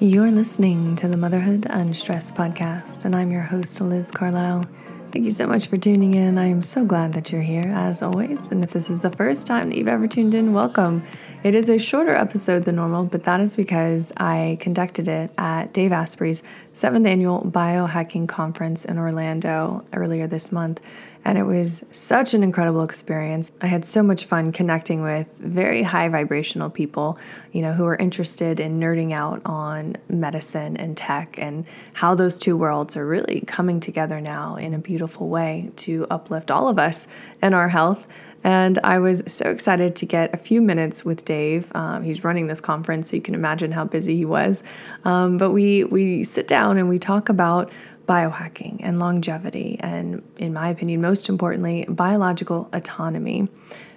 You're listening to the Motherhood Unstressed podcast, and I'm your host, Liz Carlisle. Thank you so much for tuning in. I am so glad that you're here, as always. And if this is the first time that you've ever tuned in, welcome. It is a shorter episode than normal, but that is because I conducted it at Dave Asprey's seventh annual biohacking conference in Orlando earlier this month and it was such an incredible experience. I had so much fun connecting with very high vibrational people, you know, who are interested in nerding out on medicine and tech and how those two worlds are really coming together now in a beautiful way to uplift all of us and our health. And I was so excited to get a few minutes with Dave. Um, he's running this conference, so you can imagine how busy he was. Um, but we we sit down and we talk about biohacking and longevity, and in my opinion, most importantly, biological autonomy.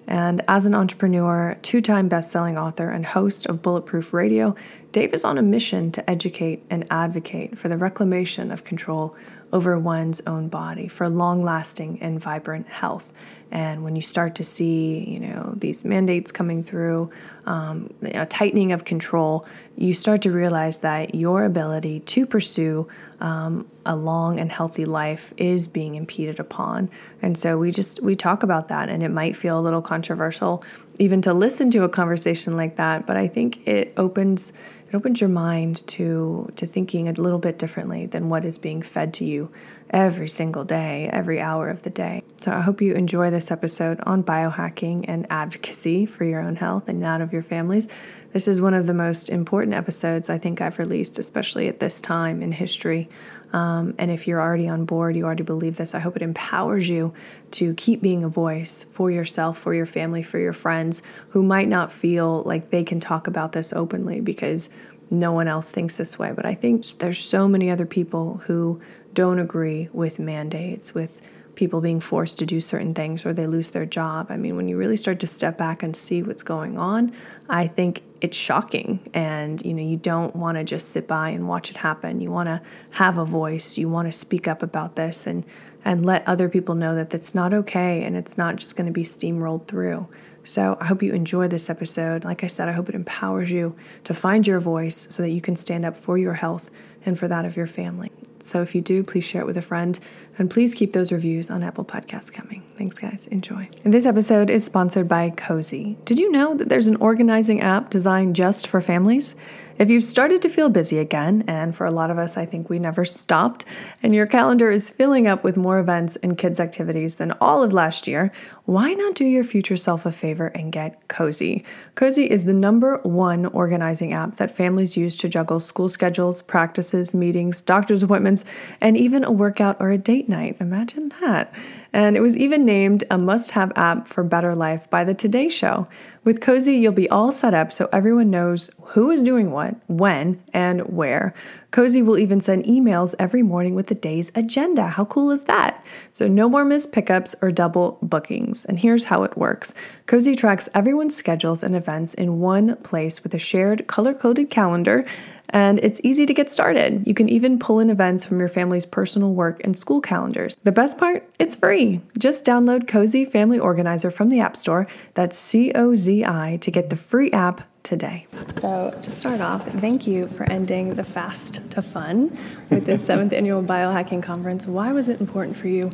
And as an entrepreneur, two time best selling author, and host of Bulletproof Radio, Dave is on a mission to educate and advocate for the reclamation of control over one's own body for long lasting and vibrant health. And when you start to see, you know, these mandates coming through, um, a tightening of control, you start to realize that your ability to pursue um, a long and healthy life is being impeded upon. And so we just we talk about that, and it might feel a little controversial even to listen to a conversation like that. But I think it opens it opens your mind to to thinking a little bit differently than what is being fed to you every single day, every hour of the day. So I hope you enjoy this episode on biohacking and advocacy for your own health and that of your families. This is one of the most important episodes I think I've released, especially at this time in history. Um, and if you're already on board, you already believe this, I hope it empowers you to keep being a voice for yourself, for your family, for your friends who might not feel like they can talk about this openly because no one else thinks this way. But I think there's so many other people who don't agree with mandates, with people being forced to do certain things or they lose their job. I mean, when you really start to step back and see what's going on, I think it's shocking and you know, you don't want to just sit by and watch it happen. You want to have a voice. You want to speak up about this and and let other people know that that's not okay and it's not just going to be steamrolled through. So, I hope you enjoy this episode. Like I said, I hope it empowers you to find your voice so that you can stand up for your health and for that of your family. So if you do, please share it with a friend. And please keep those reviews on Apple Podcasts coming. Thanks, guys. Enjoy. And this episode is sponsored by Cozi. Did you know that there's an organizing app designed just for families? If you've started to feel busy again, and for a lot of us, I think we never stopped, and your calendar is filling up with more events and kids' activities than all of last year, why not do your future self a favor and get Cozi? Cozi is the number one organizing app that families use to juggle school schedules, practices, meetings, doctor's appointments, and even a workout or a date night. Imagine that. And it was even named a must have app for better life by the Today Show. With Cozi, you'll be all set up so everyone knows who is doing what, when, and where. Cozi will even send emails every morning with the day's agenda. How cool is that? So, no more missed pickups or double bookings. And here's how it works Cozi tracks everyone's schedules and events in one place with a shared color coded calendar and it's easy to get started. You can even pull in events from your family's personal work and school calendars. The best part? It's free. Just download Cozi Family Organizer from the App Store. That's C O Z I to get the free app today. So, to start off, thank you for ending the fast to fun with this seventh annual biohacking conference. Why was it important for you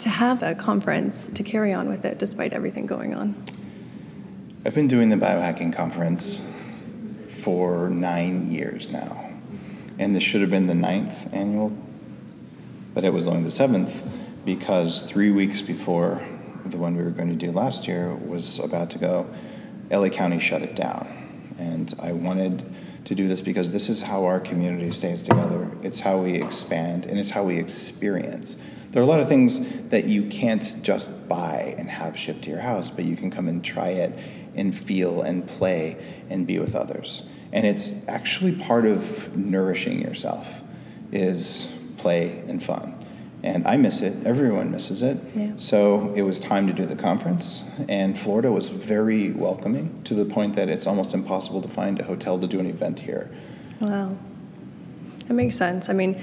to have a conference to carry on with it despite everything going on? I've been doing the biohacking conference for nine years now. And this should have been the ninth annual, but it was only the seventh because three weeks before the one we were going to do last year was about to go, LA County shut it down. And I wanted to do this because this is how our community stays together. It's how we expand and it's how we experience. There are a lot of things that you can't just buy and have shipped to your house, but you can come and try it and feel and play and be with others. And it's actually part of nourishing yourself is play and fun. And I miss it. Everyone misses it. Yeah. So it was time to do the conference. And Florida was very welcoming to the point that it's almost impossible to find a hotel to do an event here. Wow. That makes sense. I mean,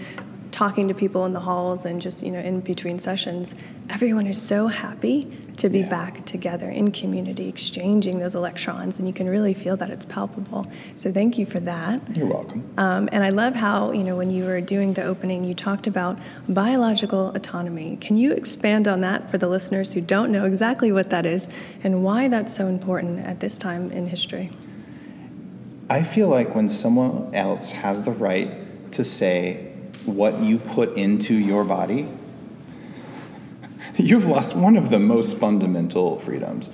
talking to people in the halls and just, you know, in between sessions, everyone is so happy to be Yeah. back together in community, exchanging those electrons, and you can really feel that it's palpable. So thank you for that. You're welcome. Um, and I love how, you know, when you were doing the opening, you talked about biological autonomy. Can you expand on that for the listeners who don't know exactly what that is and why that's so important at this time in history? I feel like when someone else has the right to say what you put into your body, you've lost one of the most fundamental freedoms.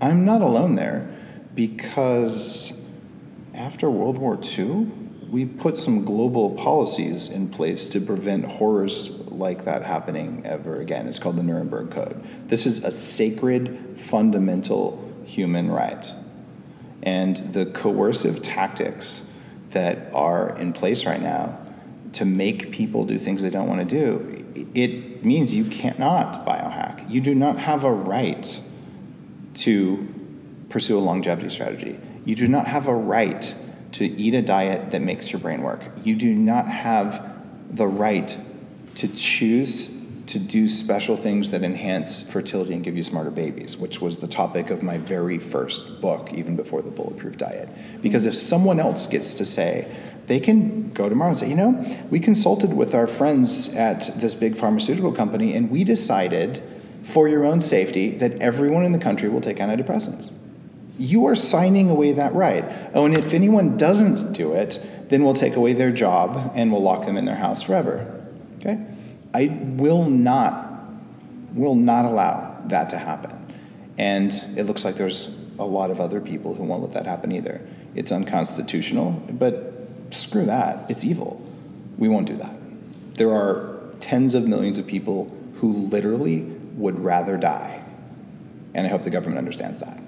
I'm not alone there because after World War II, we put some global policies in place to prevent horrors like that happening ever again. It's called the Nuremberg Code. This is a sacred, fundamental human right. And the coercive tactics that are in place right now to make people do things they don't want to do, it means you cannot biohack. You do not have a right to pursue a longevity strategy. You do not have a right to eat a diet that makes your brain work. You do not have the right to choose to do special things that enhance fertility and give you smarter babies, which was the topic of my very first book, even before the Bulletproof Diet. Because if someone else gets to say, they can go tomorrow and say, you know, we consulted with our friends at this big pharmaceutical company and we decided, for your own safety, that everyone in the country will take antidepressants. You are signing away that right. Oh, and if anyone doesn't do it, then we'll take away their job and we'll lock them in their house forever. Okay? I will not will not allow that to happen. And it looks like there's a lot of other people who won't let that happen either. It's unconstitutional, but screw that. It's evil. We won't do that. There are tens of millions of people who literally would rather die. And I hope the government understands that.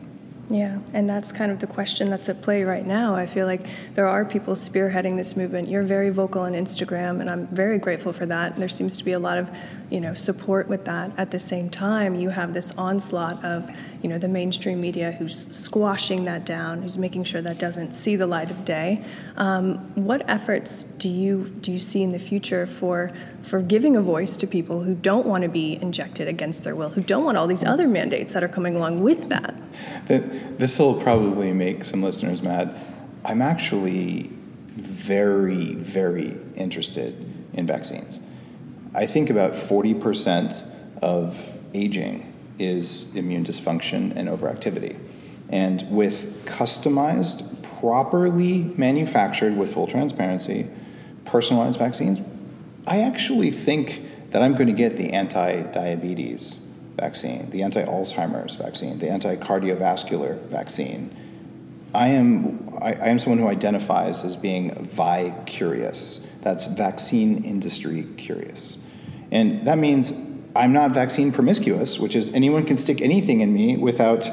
Yeah, and that's kind of the question that's at play right now. I feel like there are people spearheading this movement. You're very vocal on Instagram, and I'm very grateful for that. And There seems to be a lot of, you know, support with that. At the same time, you have this onslaught of, you know, the mainstream media who's squashing that down, who's making sure that doesn't see the light of day. Um, what efforts do you do you see in the future for for giving a voice to people who don't want to be injected against their will, who don't want all these other mandates that are coming along with that? This will probably make some listeners mad. I'm actually very, very interested in vaccines. I think about 40% of aging is immune dysfunction and overactivity. And with customized, properly manufactured, with full transparency, personalized vaccines, I actually think that I'm going to get the anti diabetes vaccine, the anti Alzheimer's vaccine, the anti cardiovascular vaccine. I am, I, I am someone who identifies as being vi curious. That's vaccine industry curious. And that means I'm not vaccine promiscuous, which is anyone can stick anything in me without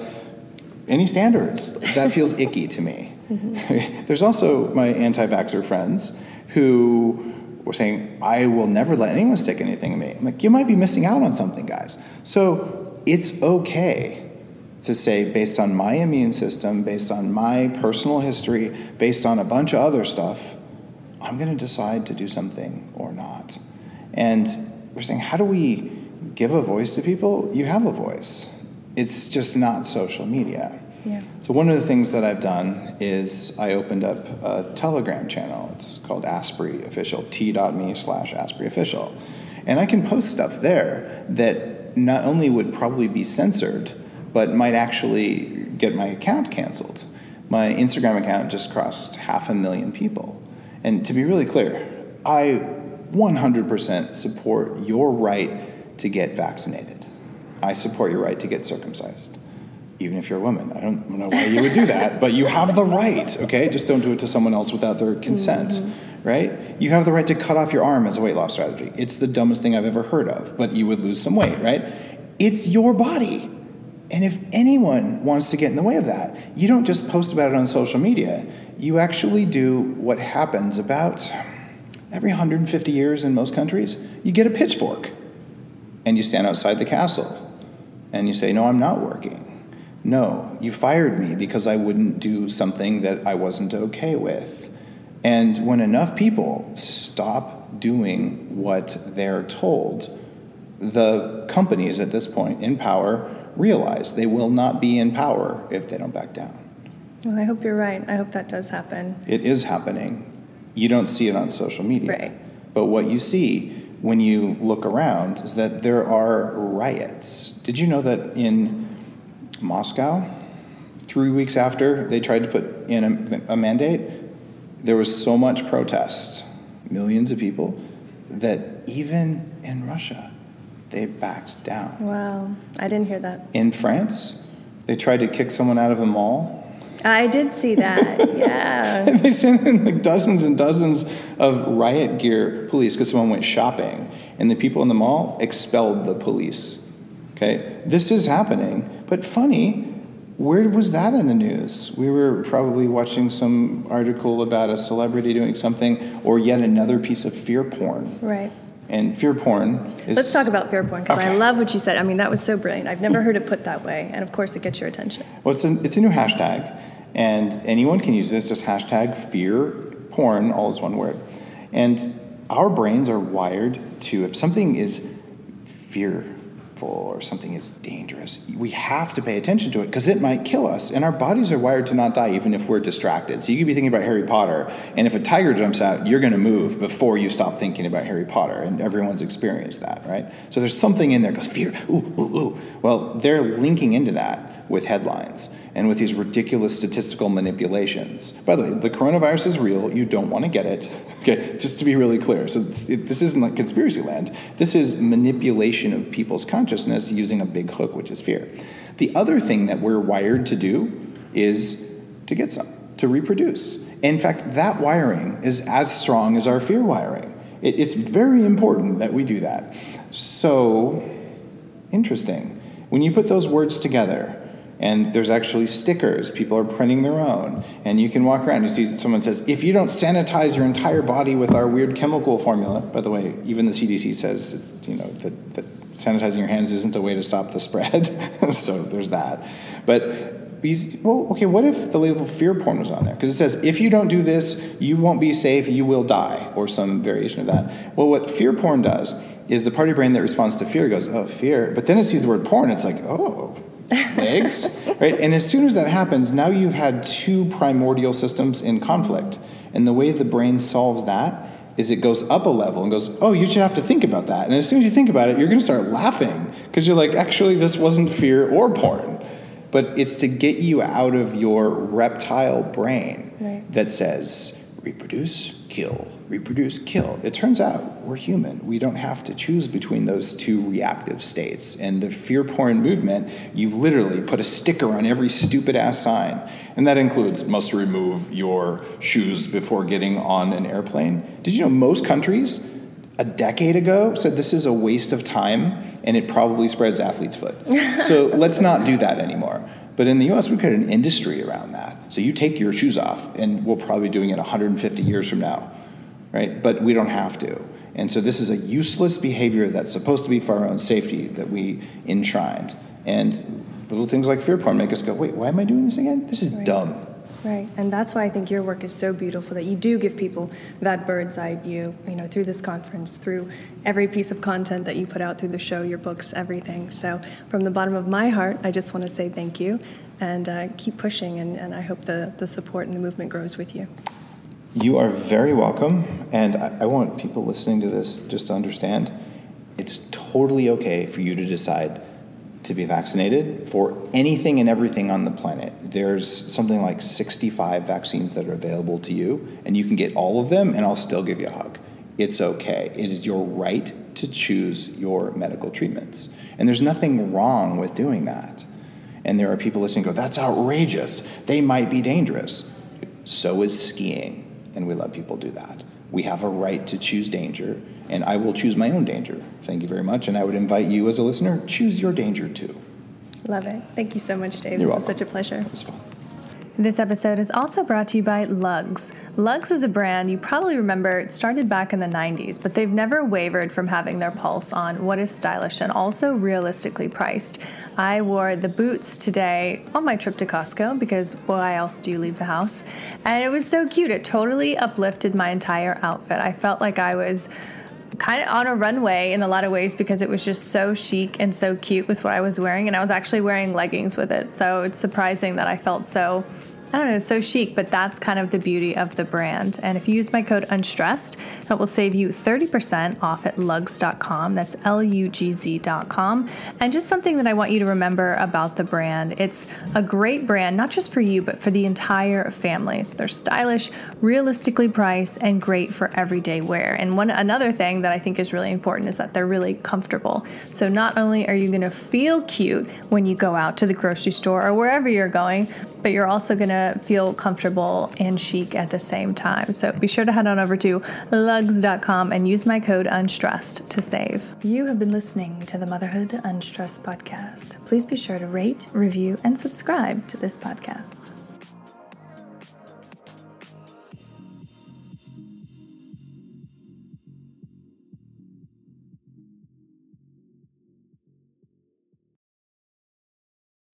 any standards. That feels icky to me. Mm-hmm. There's also my anti vaxxer friends who were saying, I will never let anyone stick anything in me. I'm like, you might be missing out on something, guys. So it's okay to say, based on my immune system, based on my personal history, based on a bunch of other stuff, I'm going to decide to do something or not. And we're saying, how do we give a voice to people? You have a voice. It's just not social media. Yeah. So one of the things that I've done is I opened up a Telegram channel. It's called Asprey Official, t.me slash Asprey Official. And I can post stuff there that not only would probably be censored, but might actually get my account canceled. My Instagram account just crossed half a million people. And to be really clear, I 100% support your right to get vaccinated. I support your right to get circumcised even if you're a woman. I don't know why you would do that, but you have the right, okay? Just don't do it to someone else without their consent, mm-hmm. right? You have the right to cut off your arm as a weight loss strategy. It's the dumbest thing I've ever heard of, but you would lose some weight, right? It's your body. And if anyone wants to get in the way of that, you don't just post about it on social media. You actually do what happens about every 150 years in most countries. You get a pitchfork and you stand outside the castle and you say, No, I'm not working. No, you fired me because I wouldn't do something that I wasn't okay with. And when enough people stop doing what they're told, the companies at this point in power realize they will not be in power if they don't back down. Well, I hope you're right. I hope that does happen. It is happening. You don't see it on social media. Right. But what you see when you look around is that there are riots. Did you know that in Moscow, three weeks after they tried to put in a, a mandate, there was so much protest, millions of people, that even in Russia, they backed down. Wow, I didn't hear that. In France, they tried to kick someone out of a mall. I did see that, yeah. and they sent in like dozens and dozens of riot gear police because someone went shopping, and the people in the mall expelled the police. Okay, this is happening. But funny, where was that in the news? We were probably watching some article about a celebrity doing something, or yet another piece of fear porn. Right. And fear porn is. Let's talk about fear porn because okay. I love what you said. I mean, that was so brilliant. I've never heard it put that way, and of course, it gets your attention. Well, it's a, it's a new hashtag, and anyone can use this. Just hashtag fear porn, all is one word. And our brains are wired to, if something is fear or something is dangerous, we have to pay attention to it because it might kill us. And our bodies are wired to not die even if we're distracted. So you could be thinking about Harry Potter, and if a tiger jumps out, you're going to move before you stop thinking about Harry Potter. And everyone's experienced that, right? So there's something in there goes fear, ooh, ooh, ooh. Well, they're linking into that with headlines and with these ridiculous statistical manipulations. By the way, the coronavirus is real. You don't want to get it. Okay, just to be really clear. So it, this isn't like conspiracy land. This is manipulation of people's consciousness using a big hook, which is fear. The other thing that we're wired to do is to get some, to reproduce. In fact, that wiring is as strong as our fear wiring. It, it's very important that we do that. So, interesting. When you put those words together, and there's actually stickers. People are printing their own. And you can walk around, you see someone says, if you don't sanitize your entire body with our weird chemical formula, by the way, even the CDC says, you know, that, that sanitizing your hands isn't a way to stop the spread. so there's that. But these, well, okay, what if the label fear porn was on there? Because it says, if you don't do this, you won't be safe, you will die, or some variation of that. Well, what fear porn does is the part of your brain that responds to fear goes, oh, fear. But then it sees the word porn, it's like, oh, legs, right? And as soon as that happens, now you've had two primordial systems in conflict. And the way the brain solves that is it goes up a level and goes, oh, you should have to think about that. And as soon as you think about it, you're going to start laughing because you're like, actually, this wasn't fear or porn. But it's to get you out of your reptile brain right. that says, reproduce, kill, reproduce, kill. It turns out we're human. We don't have to choose between those two reactive states. And the fear porn movement, you literally put a sticker on every stupid ass sign. And that includes must remove your shoes before getting on an airplane. Did you know most countries a decade ago said this is a waste of time and it probably spreads athlete's foot. so let's not do that anymore. But in the US, we've created an industry around that. So you take your shoes off, and we'll probably be doing it 150 years from now, right? But we don't have to. And so this is a useless behavior that's supposed to be for our own safety that we enshrined. And little things like fear porn make us go, wait, why am I doing this again? This is right. dumb. Right, and that's why I think your work is so beautiful that you do give people that bird's eye view, you know, through this conference, through every piece of content that you put out through the show, your books, everything. So, from the bottom of my heart, I just want to say thank you and uh, keep pushing, and, and I hope the, the support and the movement grows with you. You are very welcome, and I, I want people listening to this just to understand it's totally okay for you to decide to be vaccinated for anything and everything on the planet. There's something like 65 vaccines that are available to you, and you can get all of them, and I'll still give you a hug. It's okay. It is your right to choose your medical treatments. And there's nothing wrong with doing that. And there are people listening go, that's outrageous. They might be dangerous. So is skiing, and we let people do that. We have a right to choose danger, and I will choose my own danger. Thank you very much. And I would invite you as a listener, choose your danger too. Love it. Thank you so much, Dave. You're this welcome. is such a pleasure. This episode is also brought to you by Lugz. Lugz is a brand you probably remember it started back in the 90s, but they've never wavered from having their pulse on what is stylish and also realistically priced. I wore the boots today on my trip to Costco because why else do you leave the house? And it was so cute. It totally uplifted my entire outfit. I felt like I was kind of on a runway in a lot of ways because it was just so chic and so cute with what I was wearing. And I was actually wearing leggings with it. So it's surprising that I felt so. I don't know, so chic, but that's kind of the beauty of the brand. And if you use my code UNSTRESSED, that will save you 30% off at lugz.com. That's L U G Z.com. And just something that I want you to remember about the brand it's a great brand, not just for you, but for the entire family. So they're stylish, realistically priced, and great for everyday wear. And one another thing that I think is really important is that they're really comfortable. So not only are you going to feel cute when you go out to the grocery store or wherever you're going, but you're also going to feel comfortable and chic at the same time. So be sure to head on over to lugz.com and use my code UNSTRESSED to save. You have been listening to the Motherhood Unstressed podcast. Please be sure to rate, review, and subscribe to this podcast.